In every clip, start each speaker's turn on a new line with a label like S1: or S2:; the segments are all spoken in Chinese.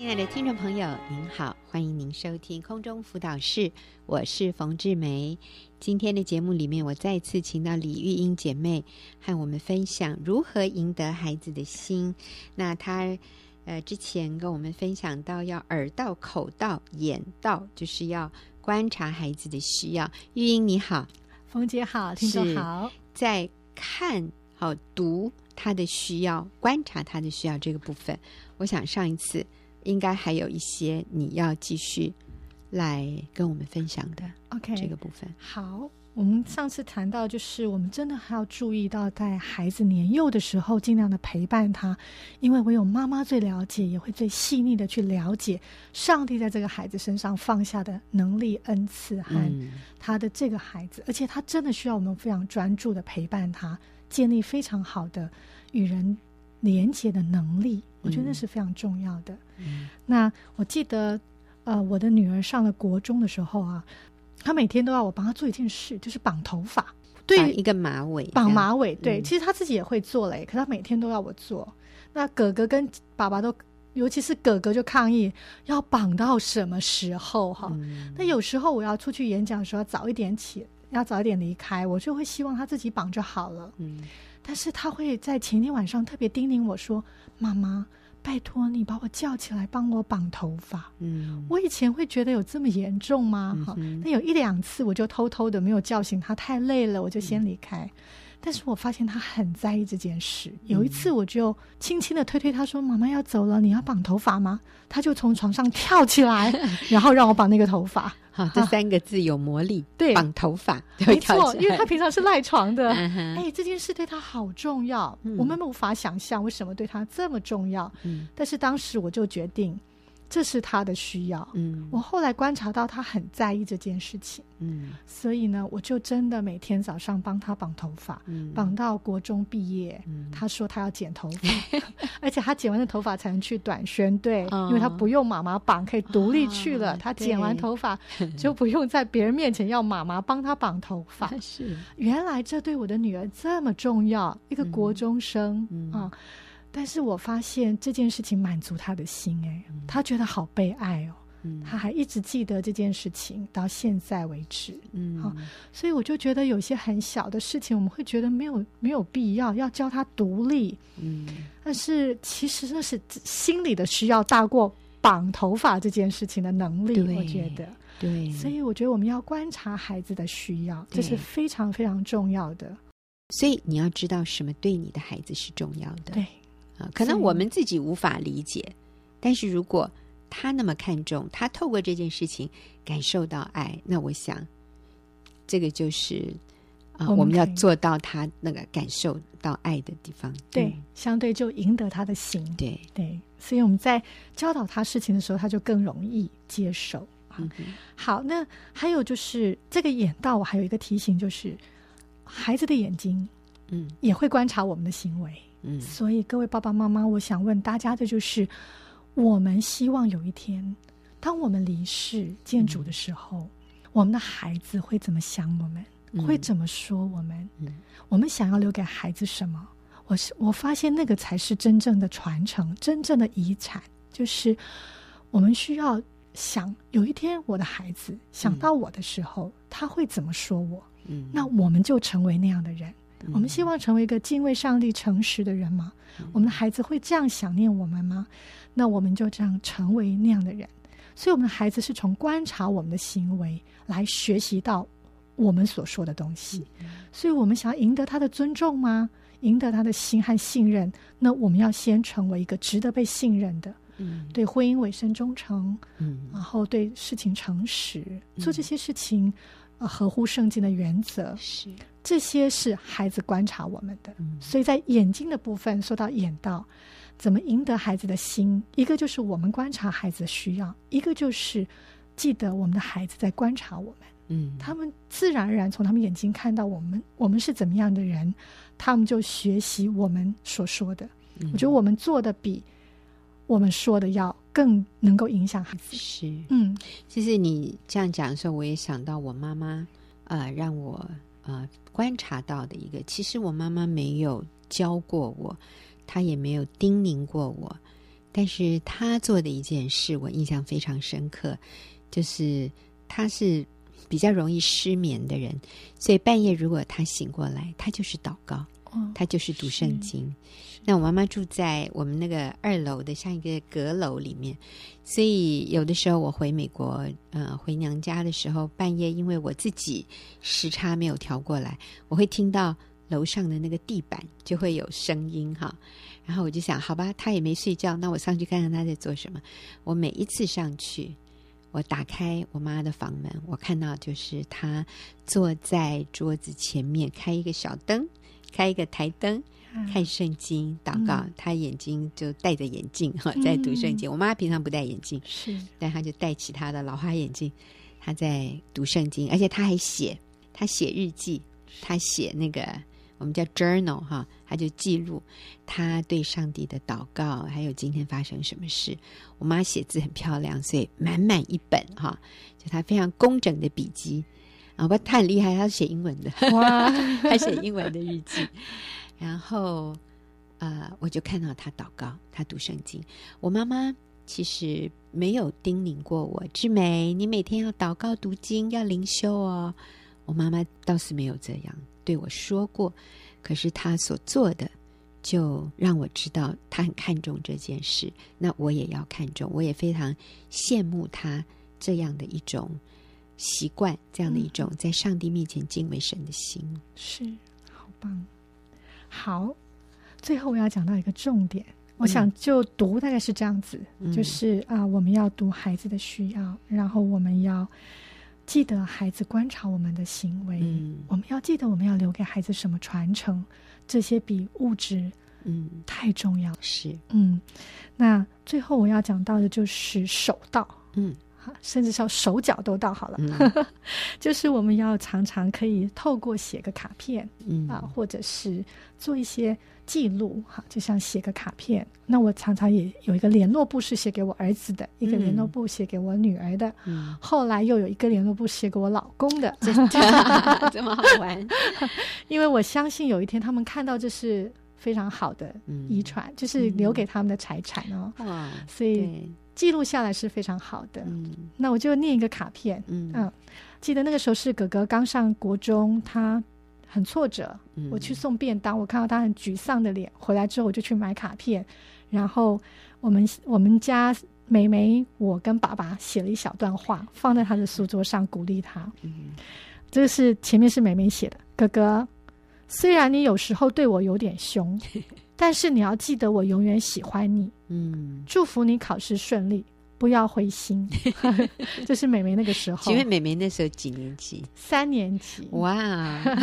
S1: 亲爱的听众朋友，您好，欢迎您收听空中辅导室，我是冯志梅。今天的节目里面，我再次请到李玉英姐妹和我们分享如何赢得孩子的心。那她呃之前跟我们分享到，要耳到、口到、眼到，就是要观察孩子的需要。玉英你好，
S2: 冯姐好，听众好，
S1: 在看好读他的需要，观察他的需要这个部分，我想上一次。应该还有一些你要继续来跟我们分享的，OK？这个部分。
S2: 好，我们上次谈到，就是我们真的还要注意到，在孩子年幼的时候，尽量的陪伴他，因为唯有妈妈最了解，也会最细腻的去了解上帝在这个孩子身上放下的能力、恩赐和他的这个孩子，嗯、而且他真的需要我们非常专注的陪伴他，建立非常好的与人连接的能力。我觉得那是非常重要的。嗯、那我记得，呃，我的女儿上了国中的时候啊，她每天都要我帮她做一件事，就是绑头发，对，
S1: 一个马尾，
S2: 绑马尾。对，嗯、其实她自己也会做嘞，可她每天都要我做。那哥哥跟爸爸都，尤其是哥哥就抗议，要绑到什么时候？哈、嗯，那有时候我要出去演讲的时候，要早一点起，要早一点离开，我就会希望他自己绑就好了。嗯。但是他会在前天晚上特别叮咛我说：“妈妈，拜托你把我叫起来帮我绑头发。”嗯，我以前会觉得有这么严重吗？哈、嗯，那有一两次我就偷偷的没有叫醒他，太累了，我就先离开。嗯但是我发现他很在意这件事。有一次，我就轻轻的推推他说：“妈妈要走了，你要绑头发吗？”他就从床上跳起来，然后让我绑那个头发。
S1: 好，这三个字有魔力。对，绑头发，
S2: 没错，因为他平常是赖床的。哎，这件事对他好重要，我们无法想象为什么对他这么重要。但是当时我就决定。这是他的需要，嗯，我后来观察到他很在意这件事情，嗯，所以呢，我就真的每天早上帮他绑头发，嗯，绑到国中毕业，嗯，他说他要剪头发，而且他剪完的头发才能去短宣队，哦，因为他不用妈妈绑，可以独立去了。哦，他剪完头发就 不用在别人面前要妈妈帮他绑头发。是，原来这对我的女儿这么重要，一个国中生，嗯，啊。但是我发现这件事情满足他的心，哎，他觉得好被爱哦，嗯，他还一直记得这件事情到现在为止，嗯，好，所以我就觉得有些很小的事情，我们会觉得没有没有必要要教他独立，嗯，但是其实那是心理的需要大过绑头发这件事情的能力，我觉得，对，所以我觉得我们要观察孩子的需要，这是非常非常重要的，
S1: 所以你要知道什么对你的孩子是重要的，
S2: 对。
S1: 可能我们自己无法理解，但是如果他那么看重，他透过这件事情感受到爱，那我想，这个就是啊，我们要做到他那个感受到爱的地方。
S2: 对，嗯、相对就赢得他的心。
S1: 对
S2: 对，所以我们在教导他事情的时候，他就更容易接受。嗯、好，那还有就是这个眼道，我还有一个提醒，就是孩子的眼睛，嗯，也会观察我们的行为。嗯，所以各位爸爸妈妈，我想问大家的就是：我们希望有一天，当我们离世见主的时候，嗯、我们的孩子会怎么想我们？嗯、会怎么说我们？嗯、我们想要留给孩子什么？我是我发现那个才是真正的传承，真正的遗产，就是我们需要想，有一天我的孩子想到我的时候，嗯、他会怎么说我？嗯，那我们就成为那样的人。我们希望成为一个敬畏上帝、诚实的人吗？嗯、我们的孩子会这样想念我们吗？那我们就这样成为那样的人。所以，我们的孩子是从观察我们的行为来学习到我们所说的东西。嗯、所以，我们想要赢得他的尊重吗？赢得他的心和信任？那我们要先成为一个值得被信任的，嗯，对婚姻委身忠诚，嗯，然后对事情诚实，嗯、做这些事情。合乎圣经的原则是，这些是孩子观察我们的。嗯、所以在眼睛的部分说到眼道，怎么赢得孩子的心？一个就是我们观察孩子的需要，一个就是记得我们的孩子在观察我们。嗯，他们自然而然从他们眼睛看到我们，我们是怎么样的人，他们就学习我们所说的。嗯、我觉得我们做的比我们说的要。更能够影响孩子。
S1: 是，嗯，其实你这样讲的时候，我也想到我妈妈，呃，让我呃观察到的一个，其实我妈妈没有教过我，她也没有叮咛过我，但是她做的一件事我印象非常深刻，就是她是比较容易失眠的人，所以半夜如果她醒过来，她就是祷告，哦、他就是读圣经。那我妈妈住在我们那个二楼的像一个阁楼里面，所以有的时候我回美国，呃，回娘家的时候，半夜因为我自己时差没有调过来，我会听到楼上的那个地板就会有声音哈，然后我就想，好吧，他也没睡觉，那我上去看看他在做什么。我每一次上去，我打开我妈的房门，我看到就是她坐在桌子前面，开一个小灯，开一个台灯。看圣经、祷告，嗯、他眼睛就戴着眼镜哈，在读圣经。嗯、我妈平常不戴眼镜，是，但她就戴起他的老花眼镜，她在读圣经，而且她还写，她写日记，她写那个我们叫 journal 哈，她就记录她对上帝的祷告，还有今天发生什么事。我妈写字很漂亮，所以满满一本哈，就她非常工整的笔记啊，不，他很厉害，他是写英文的，哇，他写英文的日记。然后，呃，我就看到他祷告，他读圣经。我妈妈其实没有叮咛过我，志美，你每天要祷告读经，要灵修哦。我妈妈倒是没有这样对我说过，可是她所做的，就让我知道她很看重这件事。那我也要看重，我也非常羡慕她这样的一种习惯，这样的一种在上帝面前敬畏神的心。
S2: 是，好棒。好，最后我要讲到一个重点，嗯、我想就读大概是这样子，嗯、就是啊，我们要读孩子的需要，然后我们要记得孩子观察我们的行为，嗯、我们要记得我们要留给孩子什么传承，这些比物质嗯太重要。
S1: 是
S2: 嗯，那最后我要讲到的就是守道，嗯。甚至是要手脚都到好了，嗯、就是我们要常常可以透过写个卡片，嗯啊，或者是做一些记录，哈，就像写个卡片。那我常常也有一个联络簿是写给我儿子的，嗯、一个联络簿写给我女儿的，嗯，后来又有一个联络簿写给我老公的，
S1: 真 的这么好玩？
S2: 因为我相信有一天他们看到这是非常好的遗传，嗯、就是留给他们的财产哦，哇，所以。记录下来是非常好的。嗯，那我就念一个卡片。嗯，嗯，记得那个时候是哥哥刚上国中，他很挫折。嗯，我去送便当，我看到他很沮丧的脸。回来之后，我就去买卡片，然后我们我们家妹妹，我跟爸爸写了一小段话，放在他的书桌上，鼓励他。嗯，这个是前面是妹妹写的。哥哥，虽然你有时候对我有点凶。但是你要记得，我永远喜欢你。嗯，祝福你考试顺利，不要灰心。就是美眉那个时候。
S1: 请问美眉那时候几年级？
S2: 三年级。
S1: 哇，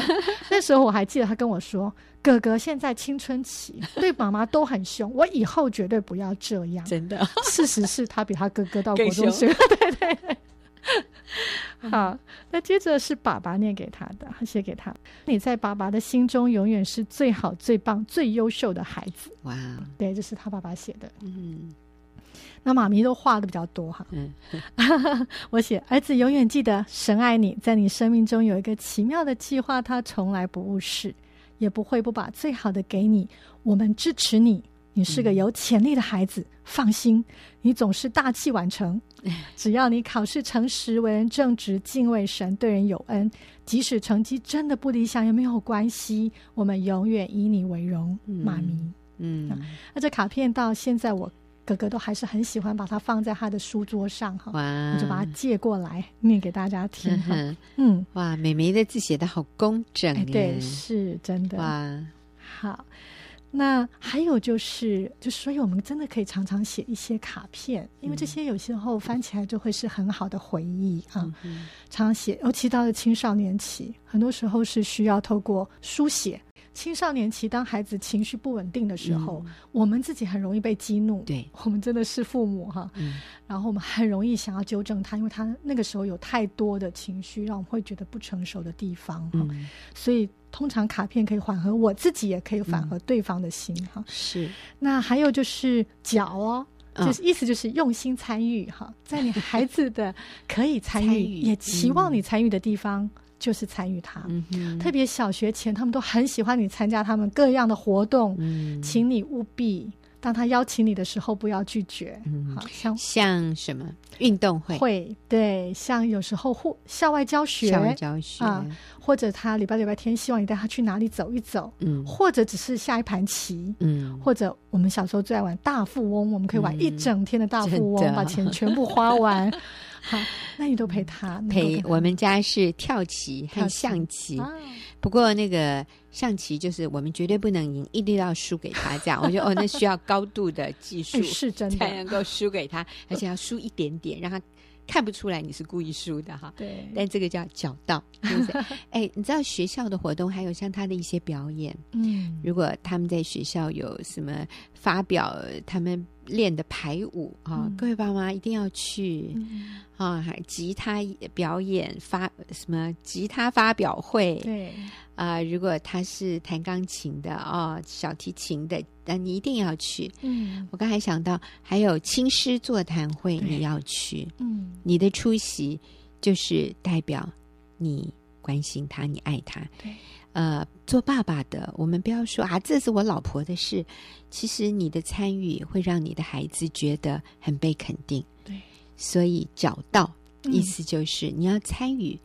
S2: 那时候我还记得，她跟我说：“哥哥现在青春期，对妈妈都很凶，我以后绝对不要这样。”真的，事实是他比他哥哥到国中学。对对对。好，那接着是爸爸念给他的，写给他：“你在爸爸的心中永远是最好、最棒、最优秀的孩子。”哇，对，这是他爸爸写的。嗯，那妈咪都画的比较多哈。嗯，我写儿子永远记得神爱你，在你生命中有一个奇妙的计划，他从来不误事，也不会不把最好的给你。我们支持你。你是个有潜力的孩子，嗯、放心，你总是大器晚成。只要你考试诚实，为人正直，敬畏神，对人有恩，即使成绩真的不理想也没有关系，我们永远以你为荣，嗯、妈咪。嗯，那这卡片到现在，我哥哥都还是很喜欢把它放在他的书桌上哈。我就把它借过来念给大家听。嗯，
S1: 哇，美眉的字写得好工整，
S2: 哎，对，是真的。哇，好。那还有就是，就所以我们真的可以常常写一些卡片，因为这些有时候翻起来就会是很好的回忆啊。常常写，尤其到了青少年期，很多时候是需要透过书写。青少年期，当孩子情绪不稳定的时候，嗯、我们自己很容易被激怒。对，我们真的是父母哈。嗯、然后我们很容易想要纠正他，因为他那个时候有太多的情绪，让我们会觉得不成熟的地方。嗯，所以通常卡片可以缓和我自己，也可以缓和对方的心哈。是、嗯。那还有就是脚哦，就是意思就是用心参与哈，在你孩子的可以参与，参与也期望你参与的地方。嗯就是参与他，嗯、特别小学前，他们都很喜欢你参加他们各样的活动，嗯、请你务必当他邀请你的时候，不要拒绝。嗯，好像
S1: 像什么？运动会，
S2: 会对，像有时候户校外教学，
S1: 校外教学。
S2: 啊，或者他礼拜礼拜天希望你带他去哪里走一走，嗯，或者只是下一盘棋，嗯，或者我们小时候最爱玩大富翁，我们可以玩一整天的大富翁，嗯、把钱全部花完。好，那你都陪他
S1: 陪。我们家是跳棋和象棋，啊、不过那个象棋就是我们绝对不能赢，一定要输给他。这样，我觉得哦，那需要高度的技术，
S2: 是真的
S1: 才能够输给他，而且要输一点点，让他看不出来你是故意输的哈。
S2: 对，
S1: 但这个叫角道。就是 哎，你知道学校的活动还有像他的一些表演，嗯，如果他们在学校有什么发表，他们。练的排舞啊，嗯、各位爸妈一定要去、嗯、啊！还吉他表演发什么吉他发表会？
S2: 对
S1: 啊，如果他是弹钢琴的哦，小提琴的，那你一定要去。嗯，我刚才想到还有青师座谈会，你要去。嗯，你的出席就是代表你关心他，你爱他。
S2: 对。
S1: 呃，做爸爸的，我们不要说啊，这是我老婆的事。其实你的参与会让你的孩子觉得很被肯定。
S2: 对，
S1: 所以找到意思就是你要参与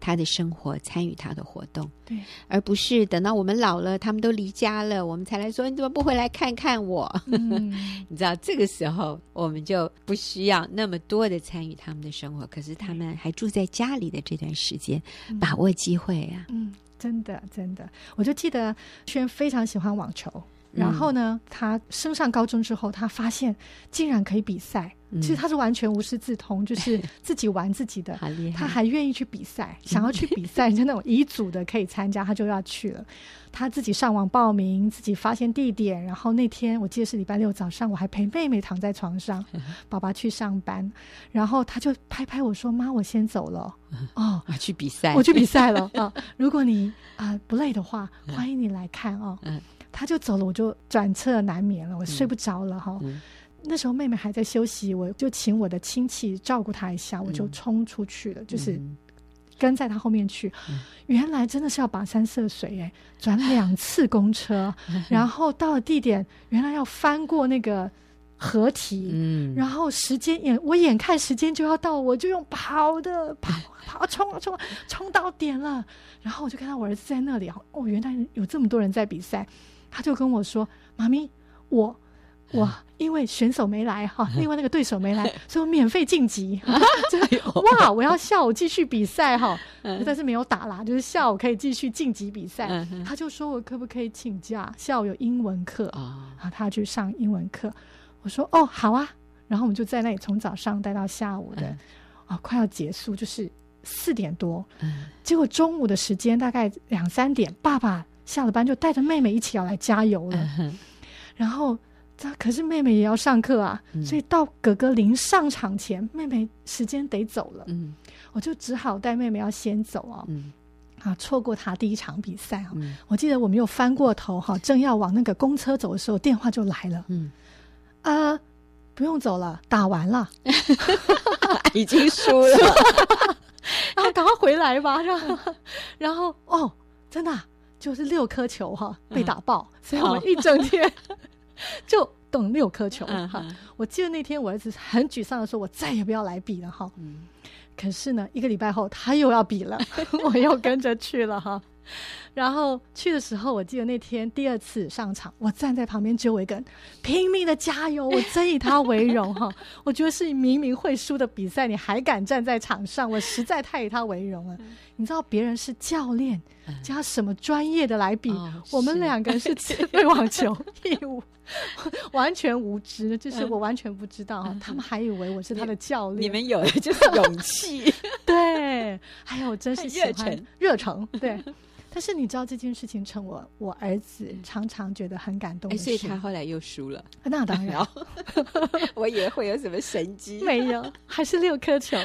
S1: 他的生活，嗯、参与他的活动。
S2: 对，
S1: 而不是等到我们老了，他们都离家了，我们才来说你怎么不回来看看我？嗯、你知道这个时候我们就不需要那么多的参与他们的生活。可是他们还住在家里的这段时间，嗯、把握机会啊。
S2: 嗯。真的，真的，我就记得轩非常喜欢网球。然后呢，他升上高中之后，他发现竟然可以比赛。其实他是完全无师自通，就是 自己玩自己的。他还愿意去比赛，想要去比赛，就那种乙组的可以参加，他就要去了。他自己上网报名，自己发现地点。然后那天我记得是礼拜六早上，我还陪妹妹躺在床上，爸爸去上班，然后他就拍拍我说：“妈，我先走了。”哦，
S1: 去比赛，
S2: 我去比赛了啊！如果你啊不累的话，欢迎你来看哦。嗯。他就走了，我就转侧难眠了，我睡不着了哈。嗯嗯、那时候妹妹还在休息，我就请我的亲戚照顾她一下，嗯、我就冲出去了，就是跟在她后面去。嗯、原来真的是要跋山涉水哎，转两次公车，嗯、然后到了地点，原来要翻过那个河堤，嗯，然后时间眼我眼看时间就要到，我就用跑的跑 跑冲冲冲到点了，然后我就看到我儿子在那里哦，原来有这么多人在比赛。他就跟我说：“妈咪，我我因为选手没来哈，另外那个对手没来，所以我免费晋级。哇，我要下午继续比赛哈，但是没有打啦，就是下午可以继续晋级比赛。他就说我可不可以请假？下午有英文课啊，他去上英文课。我说哦，好啊。然后我们就在那里从早上待到下午的啊，快要结束，就是四点多。结果中午的时间大概两三点，爸爸。”下了班就带着妹妹一起要来加油了，然后这可是妹妹也要上课啊，嗯、所以到哥哥临上场前，妹妹时间得走了，嗯、我就只好带妹妹要先走啊，嗯、啊，错过她第一场比赛啊。嗯、我记得我们又翻过头哈，正要往那个公车走的时候，电话就来了，嗯，啊，不用走了，打完了，
S1: 已经输了，
S2: 然 后赶快回来吧，然后，然后哦，真的、啊。就是六颗球哈被打爆，嗯、所以我们一整天 就懂六颗球哈。嗯、我记得那天我儿子很沮丧的说：“我再也不要来比了哈。嗯”可是呢，一个礼拜后他又要比了，我又跟着去了哈。然后去的时候，我记得那天第二次上场，我站在旁边，只有我一个人拼命的加油，我真以他为荣 哈。我觉得是明明会输的比赛，你还敢站在场上，我实在太以他为荣了。你知道别人是教练加什么专业的来比，我们两个人是对网球 一无 完全无知，就是我完全不知道哈。他们还以为我是他的教练，
S1: 你们有的就是勇气，
S2: 对，还有真是喜欢热诚，对。但是你知道这件事情，成我我儿子常常觉得很感动，
S1: 所以他后来又输了。
S2: 那当然，
S1: 我以为会有什么神机，
S2: 没有，还是六颗球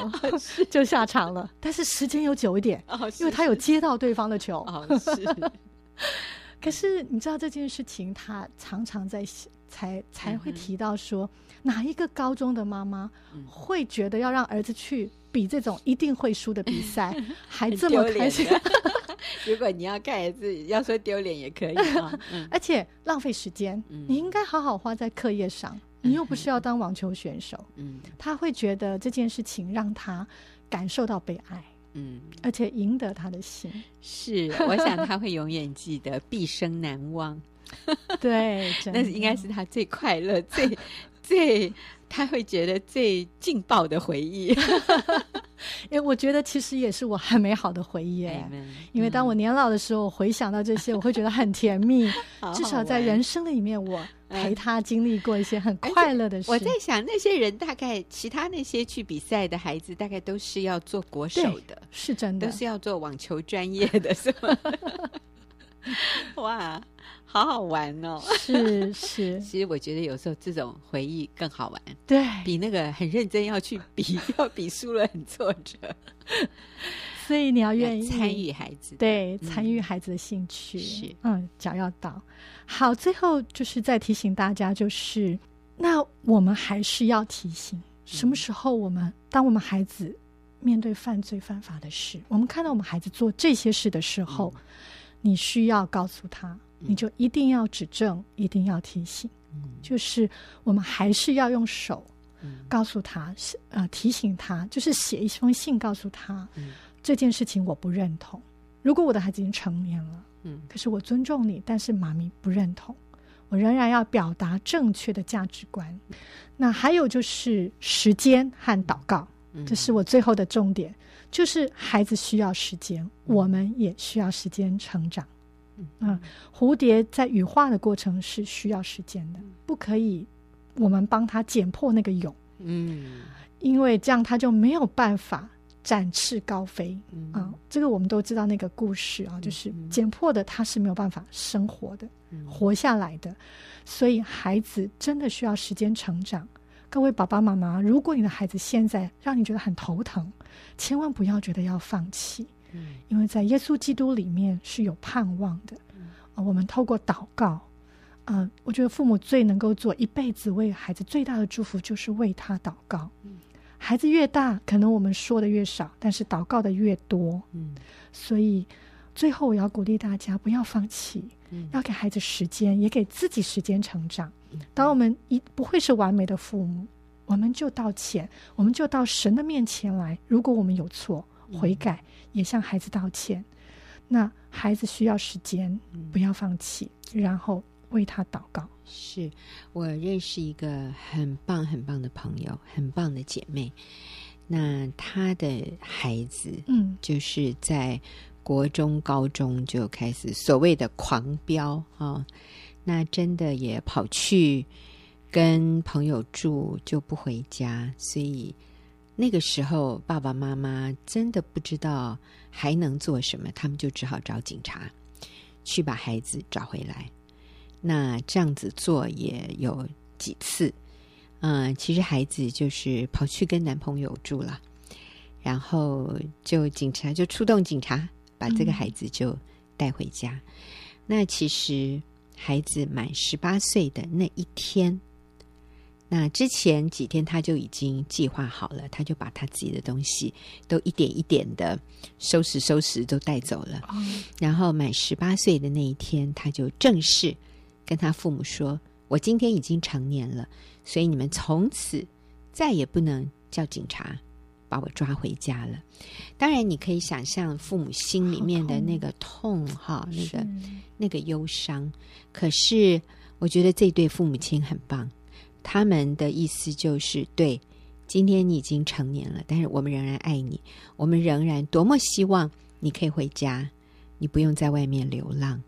S2: 就下场了。但是时间有久一点，因为他有接到对方的球。是可是你知道这件事情，他常常在才才会提到说，哪一个高中的妈妈会觉得要让儿子去比这种一定会输的比赛，还这么开心？
S1: 如果你要看自己，要说丢脸也可以啊。嗯、
S2: 而且浪费时间，嗯、你应该好好花在课业上。你又不是要当网球选手，嗯，他会觉得这件事情让他感受到被爱，嗯，而且赢得他的心。
S1: 是，我想他会永远记得，毕生难忘。
S2: 对，
S1: 那应该是他最快乐、最最他会觉得最劲爆的回忆。
S2: 因 为我觉得其实也是我很美好的回忆哎，因为当我年老的时候，我回想到这些，我会觉得很甜蜜。至少在人生的里面，我陪他经历过一些很快乐的事。
S1: 我在想，那些人大概其他那些去比赛的孩子，大概都是要做国手的，
S2: 是真的，
S1: 都是要做网球专业的，是吗？哇！好好玩哦，
S2: 是是，
S1: 其实我觉得有时候这种回忆更好玩，
S2: 对，
S1: 比那个很认真要去比，要比输了很挫折。
S2: 所以你要愿意
S1: 参与孩子，
S2: 对，参与孩子的兴趣，是嗯，脚要到。好，最后就是再提醒大家，就是那我们还是要提醒，什么时候我们当我们孩子面对犯罪犯法的事，我们看到我们孩子做这些事的时候，你需要告诉他。你就一定要指正，一定要提醒，嗯、就是我们还是要用手告诉他，是、嗯、呃提醒他，就是写一封信告诉他，嗯、这件事情我不认同。如果我的孩子已经成年了，嗯，可是我尊重你，但是妈咪不认同，我仍然要表达正确的价值观。嗯、那还有就是时间和祷告，嗯、这是我最后的重点，就是孩子需要时间，嗯、我们也需要时间成长。嗯，蝴蝶在羽化的过程是需要时间的，不可以我们帮他剪破那个蛹，嗯，因为这样他就没有办法展翅高飞。嗯，啊，这个我们都知道那个故事啊，就是剪破的他是没有办法生活的，活下来的。所以孩子真的需要时间成长。各位爸爸妈妈，如果你的孩子现在让你觉得很头疼，千万不要觉得要放弃。因为在耶稣基督里面是有盼望的，嗯呃、我们透过祷告，啊、呃，我觉得父母最能够做一辈子为孩子最大的祝福，就是为他祷告。嗯、孩子越大，可能我们说的越少，但是祷告的越多。嗯，所以最后我要鼓励大家不要放弃，嗯、要给孩子时间，也给自己时间成长。嗯、当我们一不会是完美的父母，我们就道歉，我们就到神的面前来。如果我们有错，悔改。嗯也向孩子道歉，那孩子需要时间，不要放弃，嗯、然后为他祷告。
S1: 是我认识一个很棒很棒的朋友，很棒的姐妹。那她的孩子，嗯，就是在国中、高中就开始所谓的狂飙啊、哦，那真的也跑去跟朋友住，就不回家，所以。那个时候，爸爸妈妈真的不知道还能做什么，他们就只好找警察去把孩子找回来。那这样子做也有几次，嗯，其实孩子就是跑去跟男朋友住了，然后就警察就出动警察把这个孩子就带回家。嗯、那其实孩子满十八岁的那一天。那之前几天他就已经计划好了，他就把他自己的东西都一点一点的收拾收拾都带走了。然后满十八岁的那一天，他就正式跟他父母说：“我今天已经成年了，所以你们从此再也不能叫警察把我抓回家了。”当然，你可以想象父母心里面的那个痛哈，那个那个忧伤。可是，我觉得这对父母亲很棒。他们的意思就是：对，今天你已经成年了，但是我们仍然爱你，我们仍然多么希望你可以回家，你不用在外面流浪。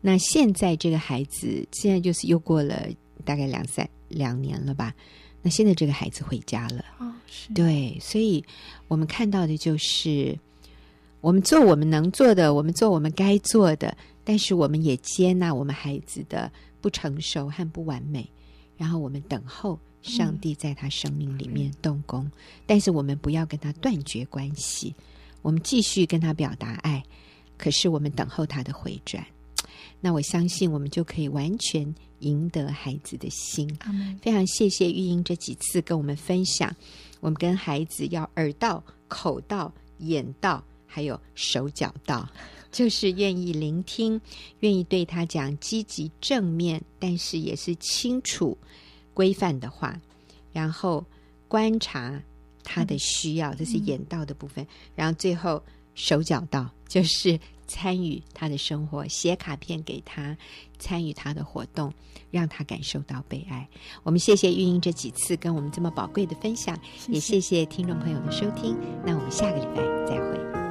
S1: 那现在这个孩子，现在就是又过了大概两三两年了吧？那现在这个孩子回家了，哦，是。对，所以我们看到的就是，我们做我们能做的，我们做我们该做的，但是我们也接纳我们孩子的不成熟和不完美。然后我们等候上帝在他生命里面动工，嗯、但是我们不要跟他断绝关系，我们继续跟他表达爱。可是我们等候他的回转，那我相信我们就可以完全赢得孩子的心。嗯、非常谢谢玉英这几次跟我们分享，我们跟孩子要耳道、口道、眼道，还有手脚到。就是愿意聆听，愿意对他讲积极正面，但是也是清楚规范的话，然后观察他的需要，这是眼道的部分。然后最后手脚道，就是参与他的生活，写卡片给他，参与他的活动，让他感受到被爱。我们谢谢玉英这几次跟我们这么宝贵的分享，也谢谢听众朋友的收听。那我们下个礼拜再会。